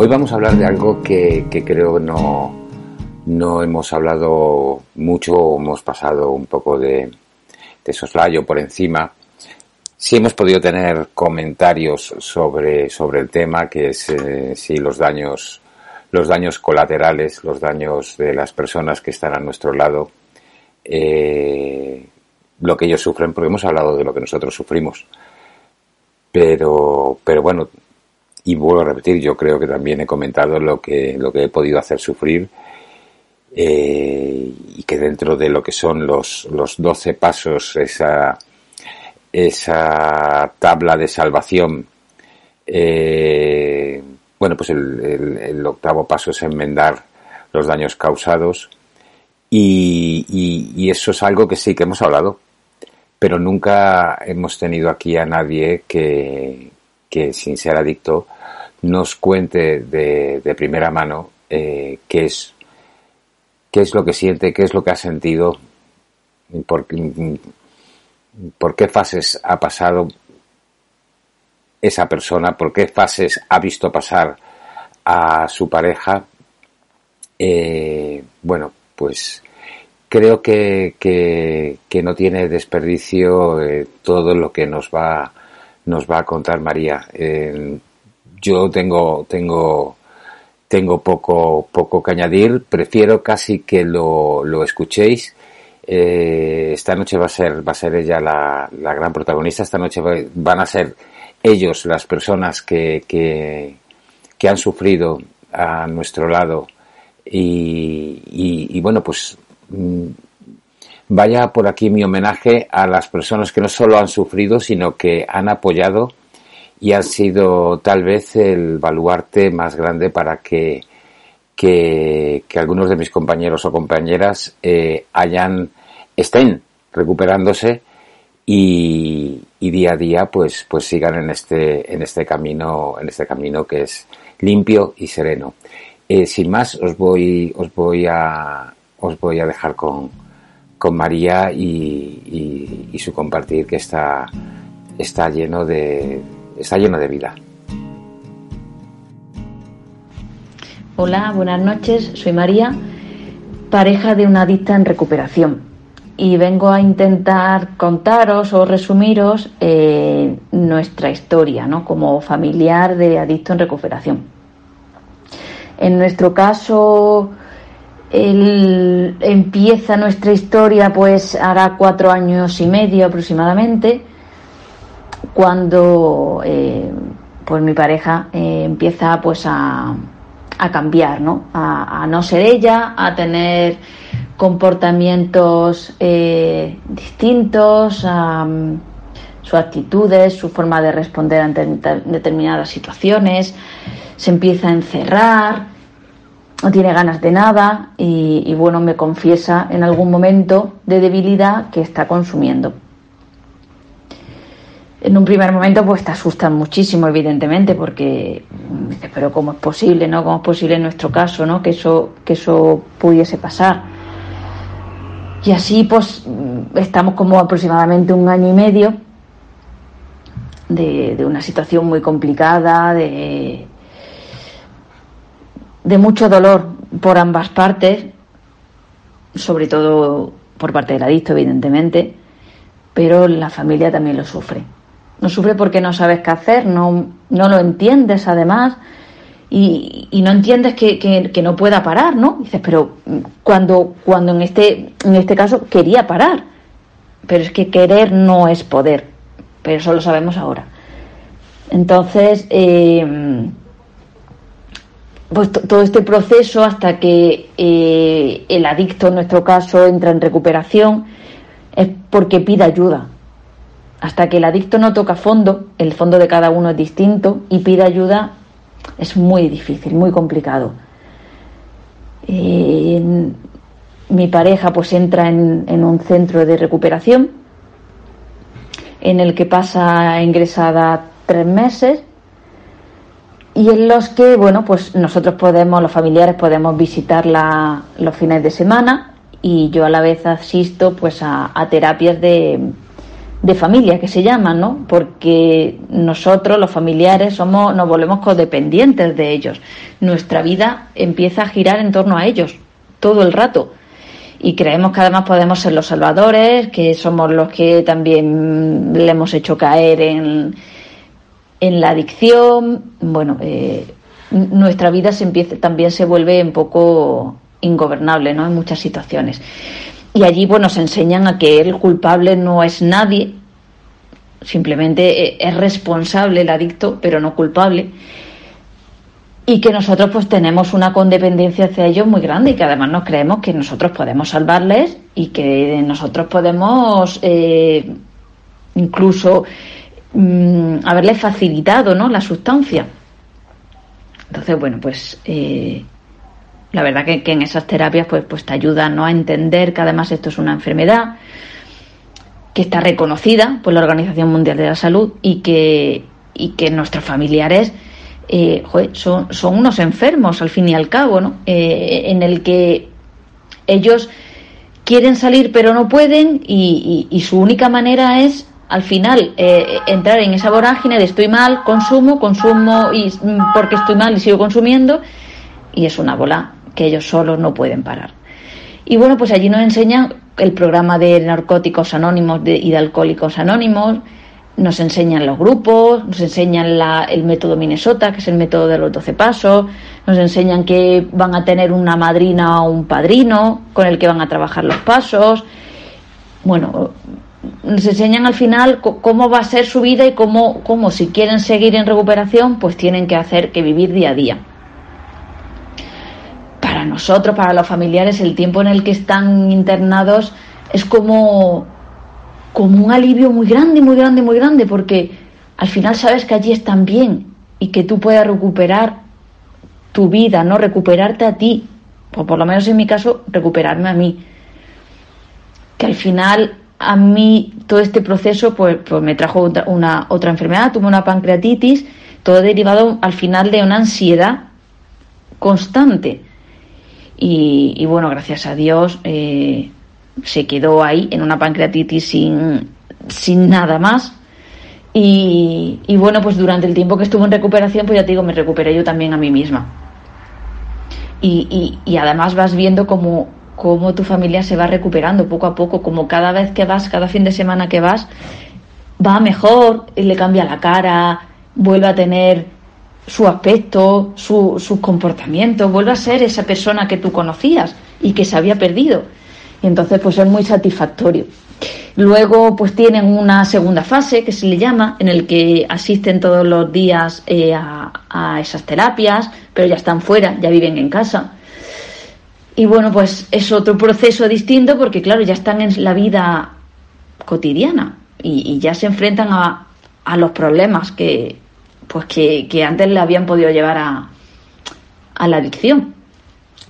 Hoy vamos a hablar de algo que, creo no, no hemos hablado mucho, hemos pasado un poco de, de soslayo por encima. Sí hemos podido tener comentarios sobre, sobre el tema, que es eh, si los daños, los daños colaterales, los daños de las personas que están a nuestro lado, eh, lo que ellos sufren, porque hemos hablado de lo que nosotros sufrimos. Pero, pero bueno, y vuelvo a repetir, yo creo que también he comentado lo que, lo que he podido hacer sufrir eh, y que dentro de lo que son los, los 12 pasos, esa, esa tabla de salvación, eh, bueno, pues el, el, octavo paso es enmendar los daños causados y, y, eso es algo que sí que hemos hablado, pero nunca hemos tenido aquí a nadie que, que sin ser adicto nos cuente de, primera mano eh, qué es qué es lo que siente, qué es lo que ha sentido, por, por qué fases ha pasado esa persona, por qué fases ha visto pasar a su pareja. Eh, bueno, pues creo que, que, no tiene desperdicio eh, todo lo que nos va nos va a contar María. Eh, yo tengo tengo tengo poco poco que añadir. Prefiero casi que lo, lo escuchéis. Eh, esta noche va a ser va a ser ella la, la gran protagonista. Esta noche van a ser ellos las personas que, que, que han sufrido a nuestro lado y, y bueno pues Mm, vaya por aquí mi homenaje a las personas que no solo han sufrido, sino que han apoyado y han sido tal vez el baluarte más grande para que, que, algunos de mis compañeros o compañeras eh, hayan, estén recuperándose y, día a día pues, pues sigan en este, en este camino, en este camino que es limpio y sereno. Eh, sin más, os voy, os voy a, os voy a dejar con, con María y, su compartir que está, está, lleno de, está lleno de vida. Hola, buenas noches, soy María, pareja de una adicta en recuperación y vengo a intentar contaros o resumiros eh, nuestra historia ¿no? como familiar de adicto en recuperación. En nuestro caso, el, empieza nuestra historia pues hará cuatro años y medio aproximadamente cuando eh, pues mi pareja eh, empieza pues a, cambiar ¿no? A, no ser ella a tener comportamientos eh, distintos a, sus actitudes su forma de responder ante determinadas situaciones se empieza a encerrar no tiene ganas de nada y, bueno, me confiesa en algún momento de debilidad que está consumiendo. En un primer momento pues te asustan muchísimo, evidentemente, porque dices, pero ¿cómo es posible, no? ¿Cómo es posible en nuestro caso, no? Que eso, que eso pudiese pasar. Y así pues estamos como aproximadamente un año y medio de, de una situación muy complicada, de, de mucho dolor por ambas partes, sobre todo por parte del adicto, evidentemente, pero la familia también lo sufre. No sufre porque no sabes qué hacer, no, no lo entiendes además, y, no entiendes que, no pueda parar, ¿no? dices, pero cuando, cuando en, este, en este caso quería parar, pero es que querer no es poder, pero eso lo sabemos ahora. Entonces, eh, pues todo este proceso hasta que eh, el adicto, en nuestro caso, entra en recuperación, es porque pide ayuda. Hasta que el adicto no toca fondo, el fondo de cada uno es distinto, y pide ayuda, es muy difícil, muy complicado. Eh, mi pareja pues entra en, en un centro de recuperación en el que pasa ingresada tres meses y en los que, bueno, pues nosotros podemos, los familiares podemos visitarla los fines de semana y yo a la vez asisto pues a, terapias de, de familia que se llaman, ¿no? Porque nosotros, los familiares, somos, nos volvemos codependientes de ellos. Nuestra vida empieza a girar en torno a ellos todo el rato. Y creemos que además podemos ser los salvadores, que somos los que también le hemos hecho caer en, en la adicción. Bueno, eh, nuestra vida se empieza, también se vuelve un poco ingobernable, ¿no? En muchas situaciones. Y allí pues, nos enseñan a que el culpable no es nadie, simplemente eh, es responsable el adicto, pero no culpable. Y que nosotros pues tenemos una condependencia hacia ellos muy grande y que además nos creemos que nosotros podemos salvarles y que nosotros podemos eh, incluso mm, haberles facilitado ¿no? la sustancia. Entonces, bueno, pues eh, la verdad que, en esas terapias pues, pues te ayuda ¿no? a entender que además esto es una enfermedad que está reconocida por la Organización Mundial de la Salud y que, y que nuestros familiares eh, son, son, unos enfermos al fin y al cabo, ¿no? Eh, en el que ellos quieren salir pero no pueden y, y, su única manera es al final eh, entrar en esa vorágine de estoy mal, consumo, consumo y mm, porque estoy mal y sigo consumiendo y es una bola que ellos solos no pueden parar. Y bueno, pues allí nos enseñan el programa de narcóticos anónimos y de alcohólicos anónimos, nos enseñan los grupos, nos enseñan el método Minnesota, que es el método de los 12 pasos, nos enseñan que van a tener una madrina o un padrino con el que van a trabajar los pasos. Bueno, nos enseñan al final cómo va a ser su vida y cómo, cómo si quieren seguir en recuperación, pues tienen que hacer que vivir día a día para nosotros, para los familiares, el tiempo en el que están internados es como, como un alivio muy grande, muy grande, muy grande, porque al final sabes que allí están bien y que tú puedes recuperar tu vida, ¿no? Recuperarte a ti, o por lo menos en mi caso, recuperarme a mí. Que al final a mí todo este proceso pues, pues me trajo una, otra enfermedad, tuve una pancreatitis, todo derivado al final de una ansiedad constante. Y, bueno, gracias a Dios eh, se quedó ahí en una pancreatitis sin, sin nada más. Y, bueno, pues durante el tiempo que estuve en recuperación, pues ya te digo, me recuperé yo también a mí misma. Y, y, además vas viendo cómo, cómo tu familia se va recuperando poco a poco, como cada vez que vas, cada fin de semana que vas, va mejor, le cambia la cara, vuelve a tener su aspecto, su, sus comportamientos, vuelve a ser esa persona que tú conocías y que se había perdido. Y entonces, pues es muy satisfactorio. Luego, pues tienen una segunda fase que se le llama, en el que asisten todos los días eh, a, a, esas terapias, pero ya están fuera, ya viven en casa. Y bueno, pues es otro proceso distinto porque, claro, ya están en la vida cotidiana y, y ya se enfrentan a, a los problemas que, pues que, antes le habían podido llevar a, a la adicción.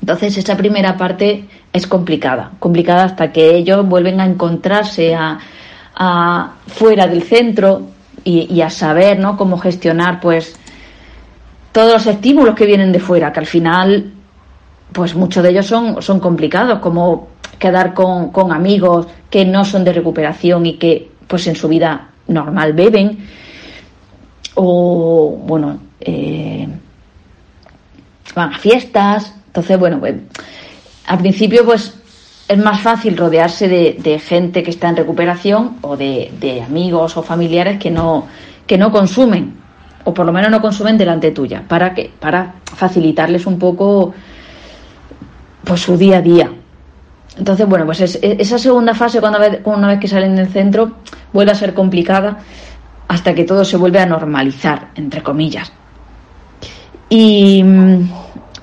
Entonces esa primera parte es complicada, complicada hasta que ellos vuelven a encontrarse a, fuera del centro y, a saber ¿no? cómo gestionar pues todos los estímulos que vienen de fuera, que al final pues muchos de ellos son, son complicados, como quedar con, con amigos que no son de recuperación y que pues en su vida normal beben o, bueno, eh, van a fiestas. Entonces, bueno, pues, al principio, pues es más fácil rodearse de, gente que está en recuperación o de, amigos o familiares que no, que no consumen, o por lo menos no consumen delante tuya, para que, para facilitarles un poco pues su día a día. Entonces, bueno, pues esa segunda fase, cuando una vez que salen del centro, vuelve a ser complicada hasta que todo se vuelve a normalizar, entre comillas. Y,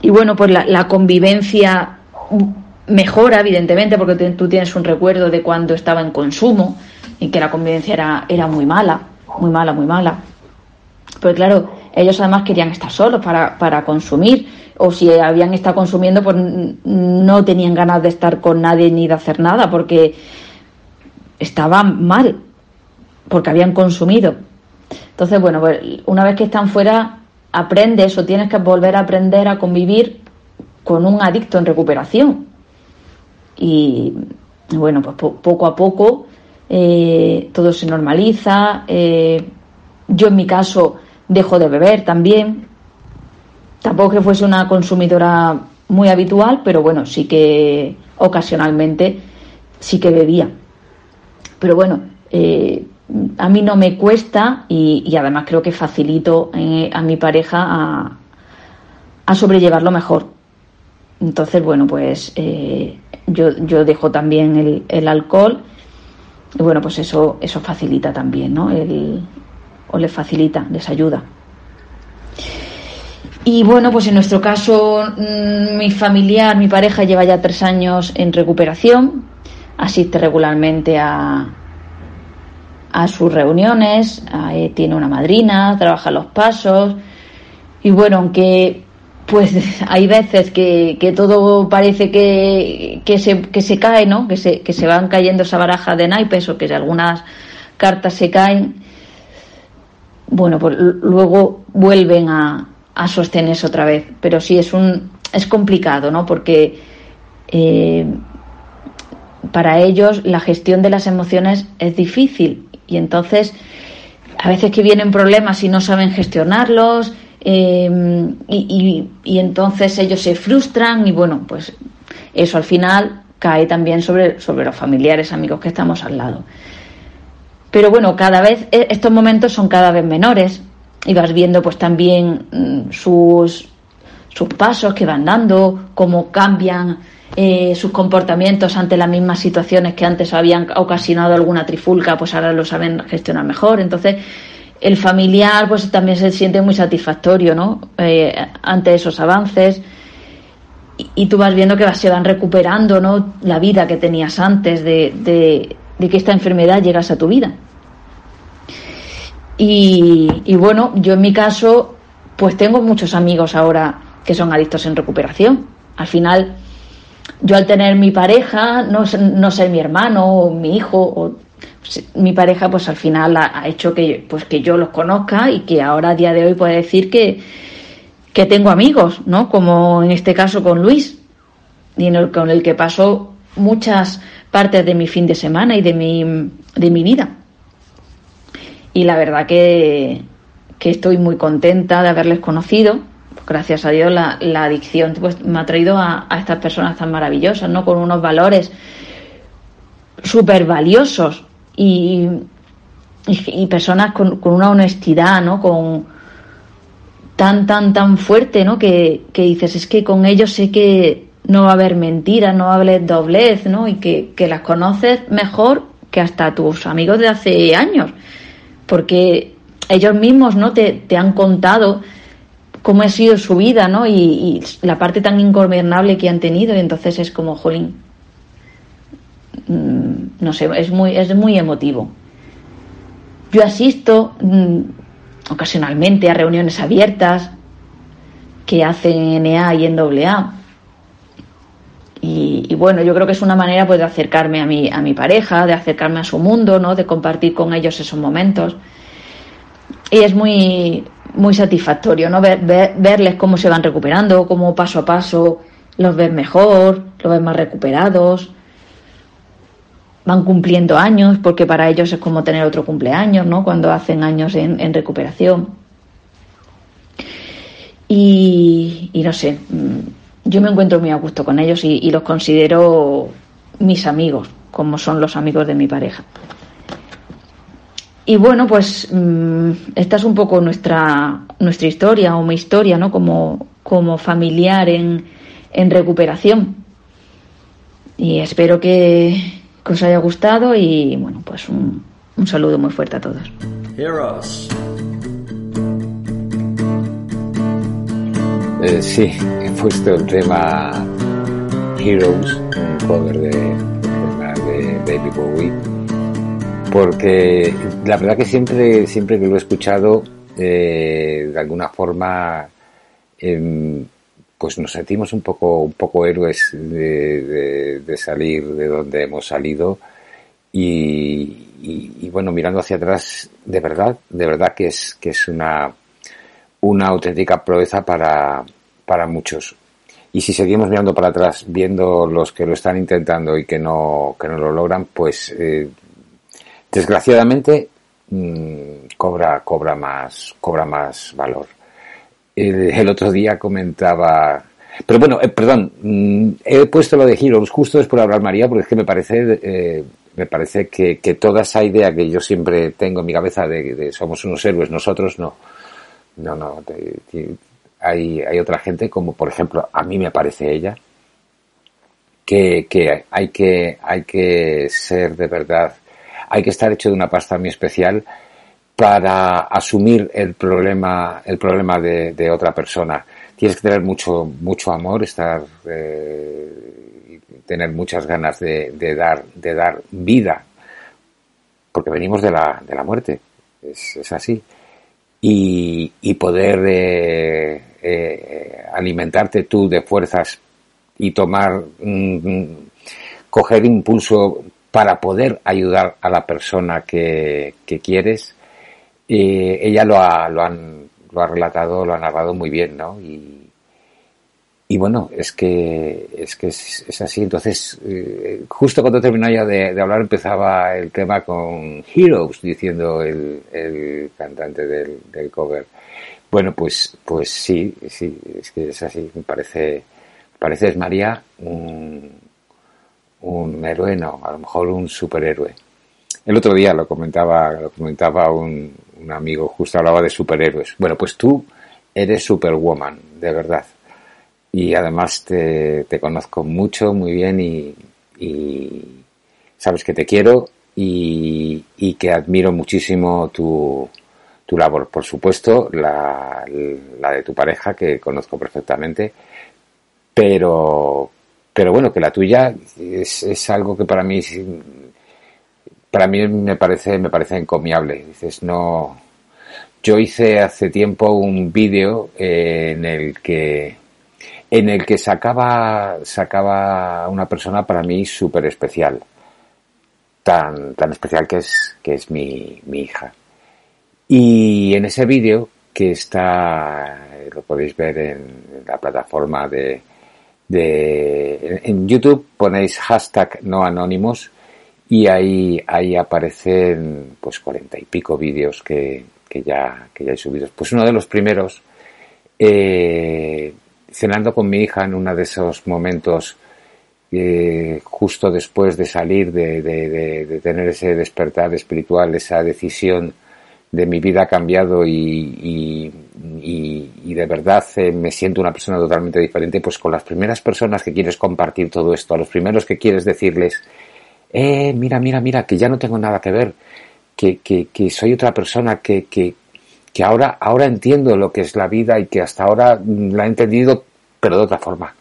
bueno, pues la, convivencia mejora, evidentemente, porque tú tienes un recuerdo de cuando estaba en consumo, y que la convivencia era, era muy mala, muy mala, muy mala. Pero claro, ellos además querían estar solos para, para consumir, o si habían estado consumiendo, pues no tenían ganas de estar con nadie ni de hacer nada, porque estaban mal porque habían consumido. Entonces, bueno, pues una vez que están fuera, aprendes o tienes que volver a aprender a convivir con un adicto en recuperación. Y bueno, pues poco a poco eh, todo se normaliza. Eh, yo en mi caso dejo de beber también. Tampoco que fuese una consumidora muy habitual, pero bueno, sí que ocasionalmente sí que bebía. Pero bueno, eh, a mí no me cuesta y, además creo que facilito a mi pareja a, a sobrellevarlo mejor. Entonces, bueno, pues yo, yo dejo también el, el alcohol y bueno, pues eso, eso facilita también, ¿no? El, o les facilita, les ayuda. Y bueno, pues en nuestro caso, mm, mi familiar, mi pareja lleva ya tres años en recuperación, asiste regularmente a, a sus reuniones, tiene una madrina, trabaja los pasos. Y bueno, aunque pues hay veces que, que todo parece que, que, se, que se cae, ¿no? Que se, que se van cayendo esa baraja de naipes o que algunas cartas se caen. Bueno, pues luego vuelven a, a sostenerse otra vez. Pero sí es un es complicado, ¿no? Porque eh, para ellos la gestión de las emociones es difícil y entonces a veces que vienen problemas y no saben gestionarlos Em, y, entonces ellos se frustran y bueno, pues eso al final cae también sobre, sobre los familiares, amigos que estamos al lado. Pero bueno, cada vez, e, estos momentos son cada vez menores y vas viendo pues también mm, sus, sus pasos que van dando, cómo cambian eh, sus comportamientos ante las mismas situaciones que antes habían ocasionado alguna trifulca, pues ahora lo saben gestionar mejor. Entonces, el familiar pues también se siente muy satisfactorio, ¿no? Eh, ante esos avances y, tú vas viendo que se van recuperando, ¿no? La vida que tenías antes de, de, que esta enfermedad llegase a tu vida. Y, y, bueno, yo en mi caso, pues tengo muchos amigos ahora que son adictos en recuperación. Al final, yo al tener mi pareja, no, no ser mi hermano o mi hijo o mi pareja pues al final ha, hecho que pues que yo los conozca y que ahora a día de hoy pueda decir que, que tengo amigos, ¿no? Como en este caso con Luis, y con el que paso muchas partes de mi fin de semana y de mi, de mi vida. Y la verdad que, que estoy muy contenta de haberles conocido. Gracias a Dios la, la adicción pues, me ha traído a, estas personas tan maravillosas, ¿no? Con unos valores súper valiosos y, y, personas con, con, una honestidad, ¿no? Con tan, tan, tan fuerte, ¿no? Que, que, dices, es que con ellos sé que no va a haber mentiras, no va a haber doblez, ¿no? Y que, que las conoces mejor que hasta tus amigos de hace años. Porque ellos mismos, ¿no? Te, te han contado cómo ha sido su vida, ¿no? Y, la parte tan ingobernable que han tenido, y entonces es como, jolín, mm, no sé, es muy, es muy emotivo. Yo asisto mm, ocasionalmente a reuniones abiertas que hacen en EA y en AA. Y, y, bueno, yo creo que es una manera pues, de acercarme a mi, a mi pareja, de acercarme a su mundo, ¿no? de compartir con ellos esos momentos. Y es muy, muy satisfactorio ¿no? Ver, verles cómo se van recuperando, cómo paso a paso los ves mejor, los ves más recuperados van cumpliendo años, porque para ellos es como tener otro cumpleaños, ¿no? Cuando hacen años en, recuperación. Y, no sé, mm, yo me encuentro muy a gusto con ellos y, los considero mis amigos, como son los amigos de mi pareja. Y bueno, pues mm, esta es un poco nuestra, nuestra historia o mi historia, ¿no? Como, como familiar en, en recuperación. Y espero que, os haya gustado y bueno, pues un, un saludo muy fuerte a todos. Eh, sí, he puesto el tema Heroes, un cover de, de, David Bowie, porque la verdad que siempre, siempre que lo he escuchado, eh, de alguna forma, eh, pues nos sentimos un poco, un poco héroes de, salir de donde hemos salido. Y, bueno, mirando hacia atrás, de verdad, de verdad que es, que es una, una auténtica proeza para, para muchos. Y si seguimos mirando para atrás, viendo los que lo están intentando y que no, que no lo logran, pues eh, desgraciadamente mm, cobra cobra más cobra más valor. El, otro día comentaba, pero bueno, eh, perdón, mm, he puesto lo de Heroes justo después de hablar María porque es que me parece eh, me parece que, que, toda esa idea que yo siempre tengo en mi cabeza de, de somos unos héroes nosotros no no no hay hay otra gente como por ejemplo a mí me parece ella que, que hay que hay que ser de verdad hay que estar hecho de una pasta muy especial para asumir el problema, el problema de, de otra persona. Tienes que tener mucho, mucho amor, estar, eh, tener muchas ganas de, de, dar, de dar vida, porque venimos de la, de la muerte, es, es así. Y, y poder eh, eh, alimentarte tú de fuerzas y tomar, mm, coger impulso para poder ayudar a la persona que, que quieres, eh, ella lo ha, lo, han, lo ha relatado, lo ha narrado muy bien, ¿no? Y, y bueno, es que es, que es, así. Entonces, eh, justo cuando terminó ya de, de, hablar, empezaba el tema con Heroes, diciendo el, el cantante del, del, cover. Bueno, pues, pues sí, sí, es que es así. Me parece, parece es María un, un héroe, no, a lo mejor un superhéroe. El otro día lo comentaba, lo comentaba un, un amigo, justo hablaba de superhéroes. Bueno, pues tú eres superwoman, de verdad. Y además te, conozco mucho, muy bien y, sabes que te quiero y, que admiro muchísimo tu, tu labor. Por supuesto, la, de tu pareja, que conozco perfectamente, pero, pero bueno, que la tuya es, es algo que para mí para mí me parece me parece encomiable. Dices, no yo hice hace tiempo un vídeo en el que en el que sacaba sacaba una persona para mí súper especial. Tan, tan especial que es, que es mi, mi hija. Y en ese vídeo, que está, lo podéis ver en la plataforma de, de, en YouTube ponéis hashtag no anónimos y ahí, ahí aparecen pues cuarenta y pico vídeos que, que ya, que ya hay subidos. Pues uno de los primeros, eh, cenando con mi hija en uno de esos momentos eh, justo después de salir, de, tener ese despertar espiritual, esa decisión de mi vida ha cambiado y, de verdad eh, me siento una persona totalmente diferente, pues con las primeras personas que quieres compartir todo esto, a los primeros que quieres decirles, eh, mira, mira, mira, que ya no tengo nada que ver, que, que, que soy otra persona, que, que ahora, ahora entiendo lo que es la vida y que hasta ahora la he entendido, pero de otra forma.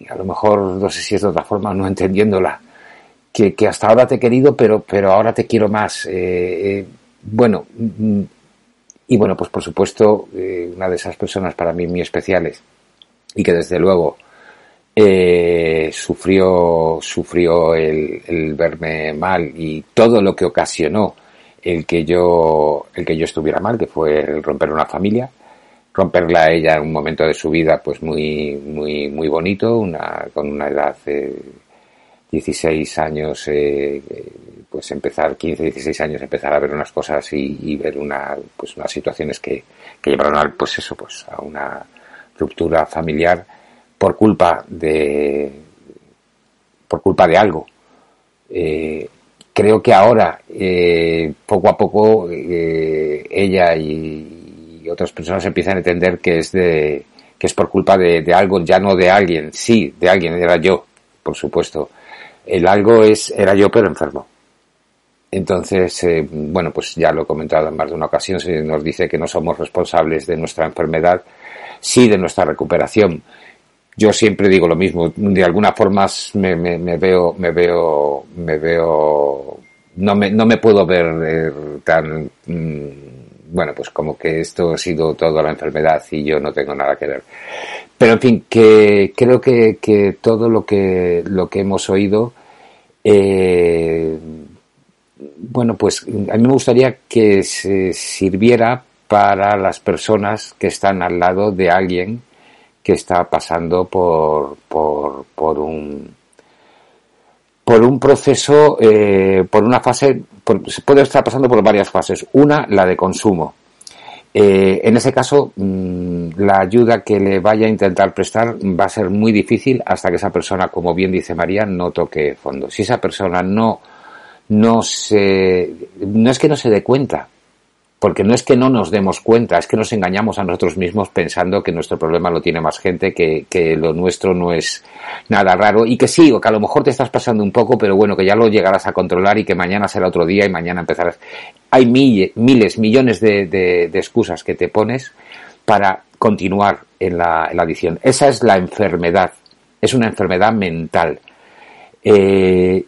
Y a lo mejor no sé si es de otra forma, no entendiéndola. Que, que hasta ahora te he querido, pero, pero ahora te quiero más. Eh, eh, bueno, mm, y bueno, pues por supuesto, eh, una de esas personas para mí muy especiales y que desde luego sufrió, sufrió el, el, verme mal y todo lo que ocasionó el que yo, el que yo estuviera mal, que fue el romper una familia, romperla a ella en un momento de su vida pues muy, muy, muy bonito, una, con una edad de 16 años, eh, pues empezar, 15, 16 años, empezar a ver unas cosas y, y ver una, pues unas situaciones que, que llevaron al, pues eso, pues a una ruptura familiar por culpa de por culpa de algo. Eh, creo que ahora eh, poco a poco eh, ella y, otras personas empiezan a entender que es de que es por culpa de, de, algo, ya no de alguien, sí, de alguien, era yo, por supuesto. El algo es era yo pero enfermo. Entonces, eh, bueno, pues ya lo he comentado en más de una ocasión, se nos dice que no somos responsables de nuestra enfermedad, sí de nuestra recuperación yo siempre digo lo mismo, de alguna forma me, me, veo, me veo, me veo, no me, no me puedo ver eh, tan, mm, bueno, pues como que esto ha sido toda la enfermedad y yo no tengo nada que ver. Pero en fin, que creo que, que todo lo que, lo que hemos oído, eh, bueno, pues a mí me gustaría que se sirviera para las personas que están al lado de alguien que está pasando por, por, por un por un proceso, eh, por una fase, se puede estar pasando por varias fases. Una, la de consumo. Eh, en ese caso, mm, la ayuda que le vaya a intentar prestar va a ser muy difícil hasta que esa persona, como bien dice María, no toque fondo. Si esa persona no, no se, no es que no se dé cuenta, porque no es que no nos demos cuenta, es que nos engañamos a nosotros mismos pensando que nuestro problema lo tiene más gente, que, que lo nuestro no es nada raro y que sí, o que a lo mejor te estás pasando un poco, pero bueno, que ya lo llegarás a controlar y que mañana será otro día y mañana empezarás. Hay miles, millones de, de, excusas que te pones para continuar en la, en la adicción. Esa es la enfermedad, es una enfermedad mental. Eh,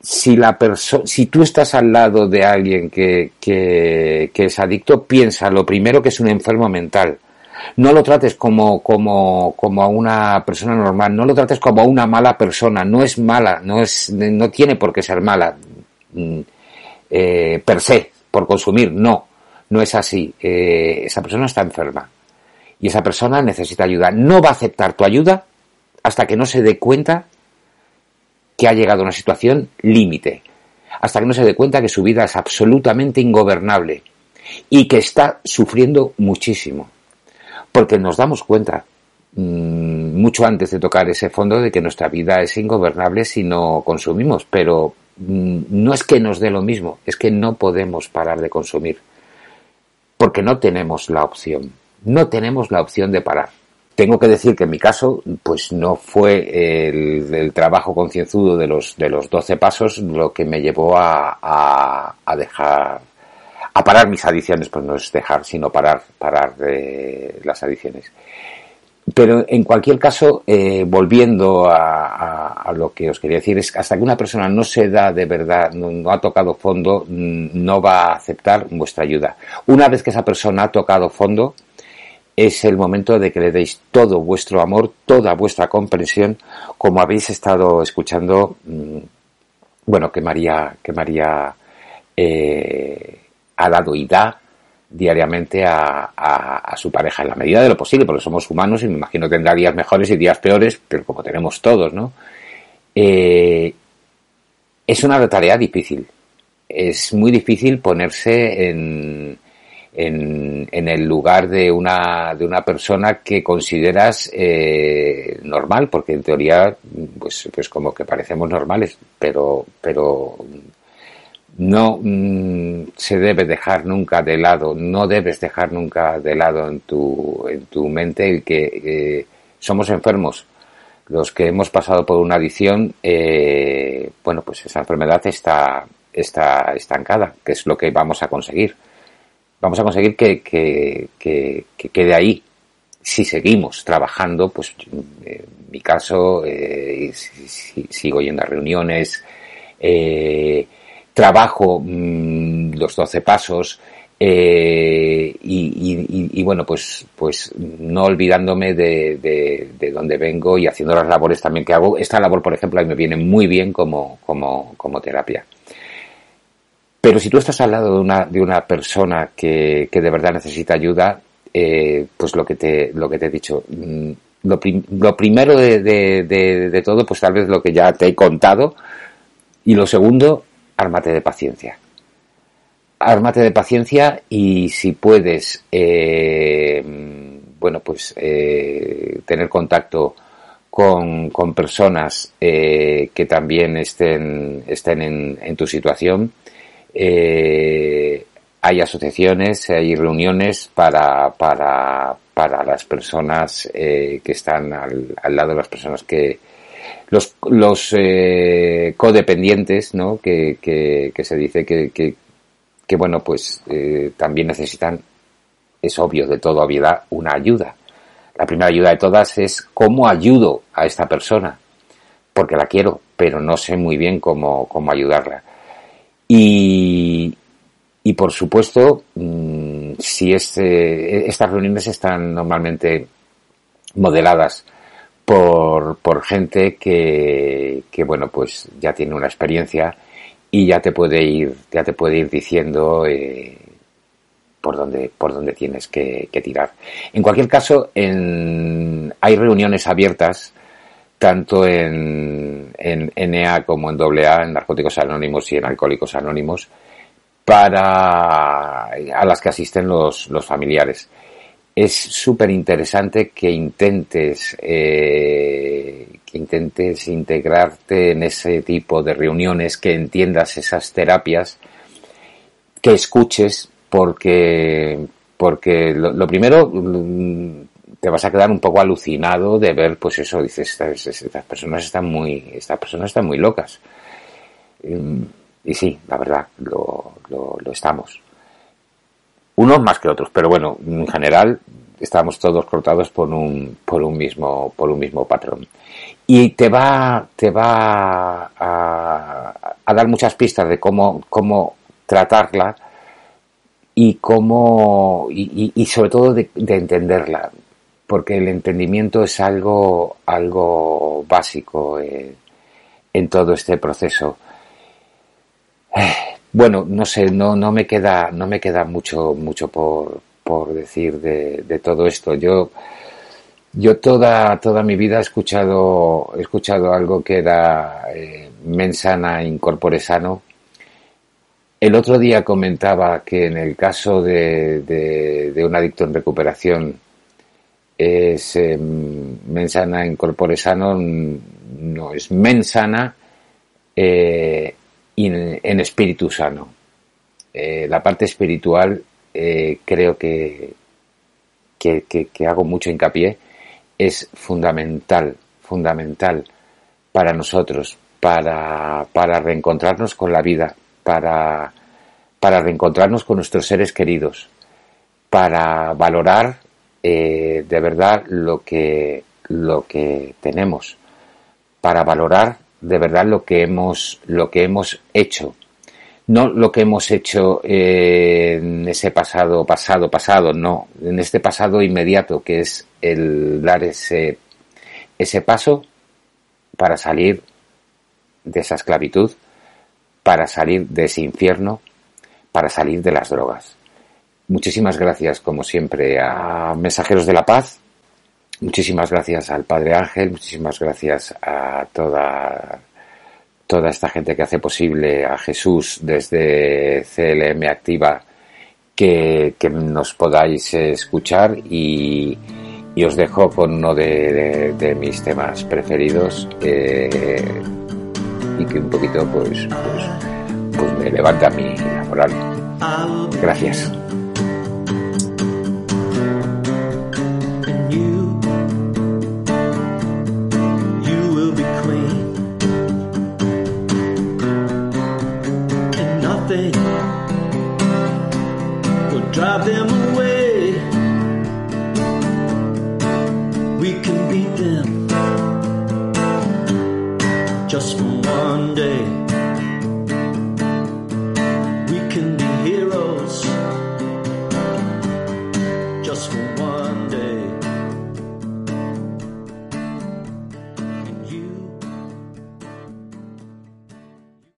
si la si tú estás al lado de alguien que, que, que, es adicto, piensa lo primero que es un enfermo mental. No lo trates como, como, como a una persona normal, no lo trates como a una mala persona, no es mala, no es, no tiene por qué ser mala, mm, eh, per se, por consumir, no, no es así. Eh, esa persona está enferma y esa persona necesita ayuda. No va a aceptar tu ayuda hasta que no se dé cuenta que ha llegado a una situación límite, hasta que no se dé cuenta que su vida es absolutamente ingobernable y que está sufriendo muchísimo. Porque nos damos cuenta mmm, mucho antes de tocar ese fondo de que nuestra vida es ingobernable si no consumimos, pero mmm, no es que nos dé lo mismo, es que no podemos parar de consumir, porque no tenemos la opción, no tenemos la opción de parar. Tengo que decir que en mi caso, pues no fue el, trabajo concienzudo de los, de los 12 pasos lo que me llevó a, a, dejar, a parar mis adicciones, pues no es dejar, sino parar, parar de las adicciones. Pero en cualquier caso, eh, volviendo a, lo que os quería decir, es que hasta que una persona no se da de verdad, no, no, ha tocado fondo, no va a aceptar vuestra ayuda. Una vez que esa persona ha tocado fondo, es el momento de que le deis todo vuestro amor, toda vuestra comprensión, como habéis estado escuchando, mm, bueno, que María, que María eh, ha dado y da diariamente a, su pareja en la medida de lo posible, porque somos humanos y me imagino que tendrá días mejores y días peores, pero como tenemos todos, ¿no? Eh, es una tarea difícil. Es muy difícil ponerse en, en, en, el lugar de una, de una persona que consideras eh, normal, porque en teoría, pues, pues como que parecemos normales, pero, pero no mm, se debe dejar nunca de lado, no debes dejar nunca de lado en tu, en tu mente el que eh, somos enfermos. Los que hemos pasado por una adicción, eh, bueno, pues esa enfermedad está, está estancada, que es lo que vamos a conseguir vamos a conseguir que, que, que, que quede ahí. Si seguimos trabajando, pues en mi caso, eh, si, si, sigo yendo a reuniones, eh, trabajo mmm, los 12 pasos, eh, y, y, y, bueno, pues, pues no olvidándome de, de, de, donde vengo y haciendo las labores también que hago. Esta labor, por ejemplo, a mí me viene muy bien como, como, como terapia. Pero si tú estás al lado de una, de una persona que, que de verdad necesita ayuda, eh, pues lo que te, lo que te he dicho, mm, lo, prim, lo primero de, de, todo, pues tal vez lo que ya te he contado, y lo segundo, ármate de paciencia. Ármate de paciencia y si puedes, eh, bueno, pues eh, tener contacto con, con personas que también estén, estén en, en tu situación, eh, hay asociaciones, hay reuniones para, para, para las personas eh, que están al, lado de las personas que los, los eh, codependientes, ¿no? Que, que, que, se dice que, que, que bueno, pues eh, también necesitan, es obvio de toda obviedad, una ayuda. La primera ayuda de todas es cómo ayudo a esta persona, porque la quiero, pero no sé muy bien cómo, cómo ayudarla. Y, y por supuesto, mmm, si este, estas reuniones están normalmente modeladas por, por gente que, que, bueno, pues ya tiene una experiencia y ya te puede ir, ya te puede ir diciendo eh, por dónde, por dónde tienes que, que, tirar. En cualquier caso, en, hay reuniones abiertas tanto en, en NA como en AA, en Narcóticos Anónimos y en Alcohólicos Anónimos, para a las que asisten los, los familiares. Es súper interesante que intentes eh, que intentes integrarte en ese tipo de reuniones, que entiendas esas terapias, que escuches, porque porque lo, primero mm, te vas a quedar un poco alucinado de ver, pues eso, dices, estas, personas están muy, estas personas están muy locas. Mm, y sí, la verdad, lo, lo, estamos. Unos más que otros, pero bueno, en general estamos todos cortados por un, por un mismo, por un mismo patrón. Y te va, te va a, a dar muchas pistas de cómo, cómo tratarla y cómo, y, y, sobre todo de, entenderla, porque el entendimiento es algo, algo básico en todo este proceso. Bueno, no sé, no, no me queda, no me queda mucho, mucho por, por decir de, de todo esto. Yo, yo toda, toda mi vida he escuchado, he escuchado algo que era eh, mensana incorpore sano, el otro día comentaba que en el caso de, de, un adicto en recuperación es em, mensana en corpore sano, no es mensana eh, en espíritu sano. Eh, la parte espiritual eh, creo que, que, que, hago mucho hincapié, es fundamental, fundamental para nosotros, para, para reencontrarnos con la vida, para, para reencontrarnos con nuestros seres queridos, para valorar eh, de verdad lo que, lo que tenemos, para valorar de verdad lo que hemos, lo que hemos hecho. No lo que hemos hecho en ese pasado, pasado, pasado, no, en este pasado inmediato que es el dar ese, ese paso para salir de esa esclavitud para salir de ese infierno, para salir de las drogas. Muchísimas gracias, como siempre, a Mensajeros de la Paz. Muchísimas gracias al Padre Ángel, muchísimas gracias a toda, toda esta gente que hace posible a Jesús desde CLM Activa que, nos podáis escuchar y, os dejo con uno de, mis temas preferidos. Eh, y que un poquito pues, pues, pues me levanta la moral. Gracias.